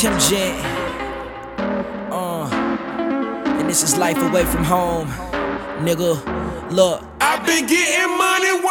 Tim Gent. Uh, and this is life away from home. Nigga, look. I've been getting money,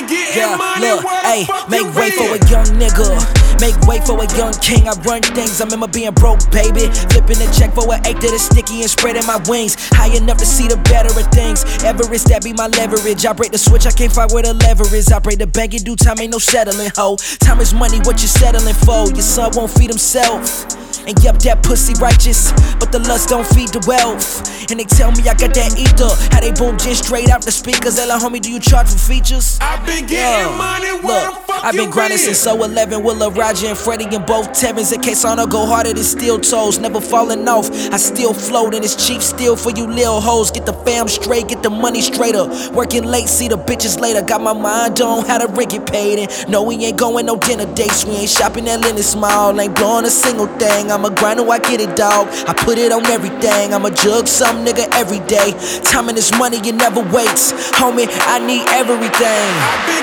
been getting Yeah, money, look, fuck make way for a young nigga. Make way for a young king. I run things. I remember being broke, baby. Flipping a check for an eight that is sticky and spreading my wings. High enough to see the better of things. Everest, that be my leverage. I break the switch, I can't fight where the lever is. I break the bank in due time, ain't no settling, ho. Time is money, what you settling for? Your son won't feed himself. And yep, that pussy righteous, but the lust don't feed the wealth. And they tell me I got that ether. How they boom just straight out the speakers. Like, homie, do you charge for features? I've been getting Yeah. money, where Look, the fuck I've been grinding been? since 011. Willa, Roger, and Freddie and both Tevins. In case I don't go harder than steel toes. Never falling off. I still float and it's cheap still for you lil hoes. Get the fam straight, get the money straighter. Working late, see the bitches later. Got my mind on how to rig get paid. And no, we ain't going no dinner dates. We ain't shopping at Lenox Mall. Ain't blowing a single thing. I'm a grinder, I get it, dog. I put it on everything. I'm a jug some nigga every day. Time and this money, it never waits. Homie, I need everything.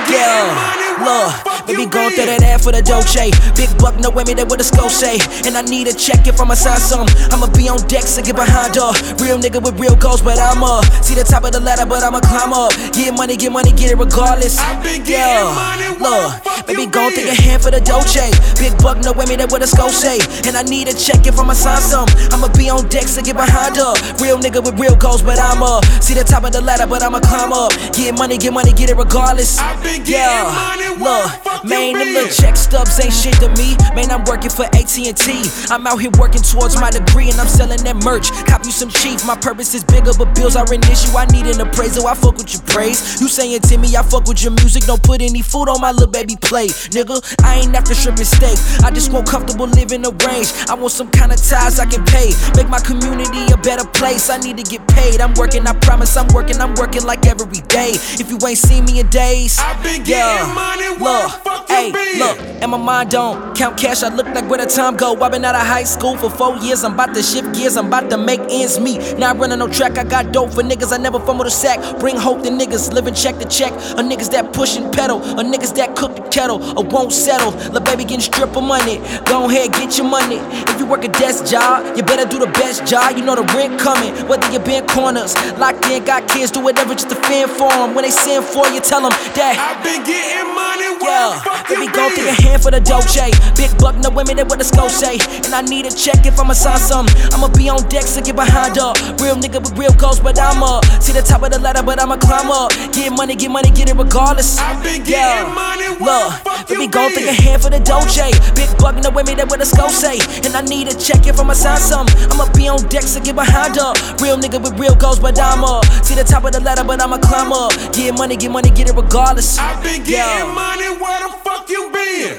Yeah, look, baby, you going through that ad for the Dolce. Big buck, no with me, that what the skull say. And I need a check if I'ma sign some. I'ma be on deck, so get behind her. Real nigga with real goals, but I'm uh See the top of the ladder, but I'ma climb up. Get money, get money, get it regardless. I've been getting money, where the look, baby, through been? your hand for the Dolce. Big buck, no with me, that what the skull say. And I need a check if I'ma sign some. I'ma be on deck, so get behind her. Real nigga with real goals, but I'm uh See the top of the ladder, but I'ma climb up. Get money, get money, get it regardless. I've been getting money, where look, the fuck you man, them little check stubs ain't shit to me. Man, I'm working for AT&T. I'm out here working towards my degree and I'm selling that merch. Cop you some cheap. My purpose is bigger, but bills are an issue. I need an appraisal. I fuck with your praise. You saying to me, I fuck with your music. Don't put any food on my little baby plate, nigga. I ain't after shrimp and steak. I just want comfortable living arranged. I want some kind of ties I can pay. Make my community a better place. I need to get paid. I'm working. I promise I'm working. I'm working like every day. If you ain't seen me in days, I've been getting money, where look, fuck you hey, look, and my mind don't count cash. I look like where the time go. I've been out of high school for four years. I'm about to shift gears. I'm about to make ends meet. Now running no track. I got dope for niggas. I never fumble the sack. Bring hope to niggas living check to check. Or niggas that push and pedal. Or niggas that cook the kettle. Or won't settle. Lil' baby getting strip of money. Go ahead, get your money. If you work a desk job, you better do the best job. You know the rent coming. Whether you been corners, locked in, got kids, do whatever just to fend for 'em. When they send for you, tell them that. I've been getting money, Yeah, let me go through your hand for the Dolce. Big buck, no women, that what the skull say. And I need a check if I'ma sign something. I'ma be on deck, so get behind her. Real nigga with real goals, but I'm up. See the top of the ladder, but I'ma climb up. Get money, get money, get it regardless. I've been getting money, where look, let me go through a hand for the Dolce. Big buck, no women, that what the skull say. And I need a check if I'ma sign something. I'ma be on deck, so get behind her. Real nigga with real goals, but I'm up. See the top of the ladder, but I'ma climb up. Get money, get money, get it regardless. I've been getting Yeah. money, where the fuck you been?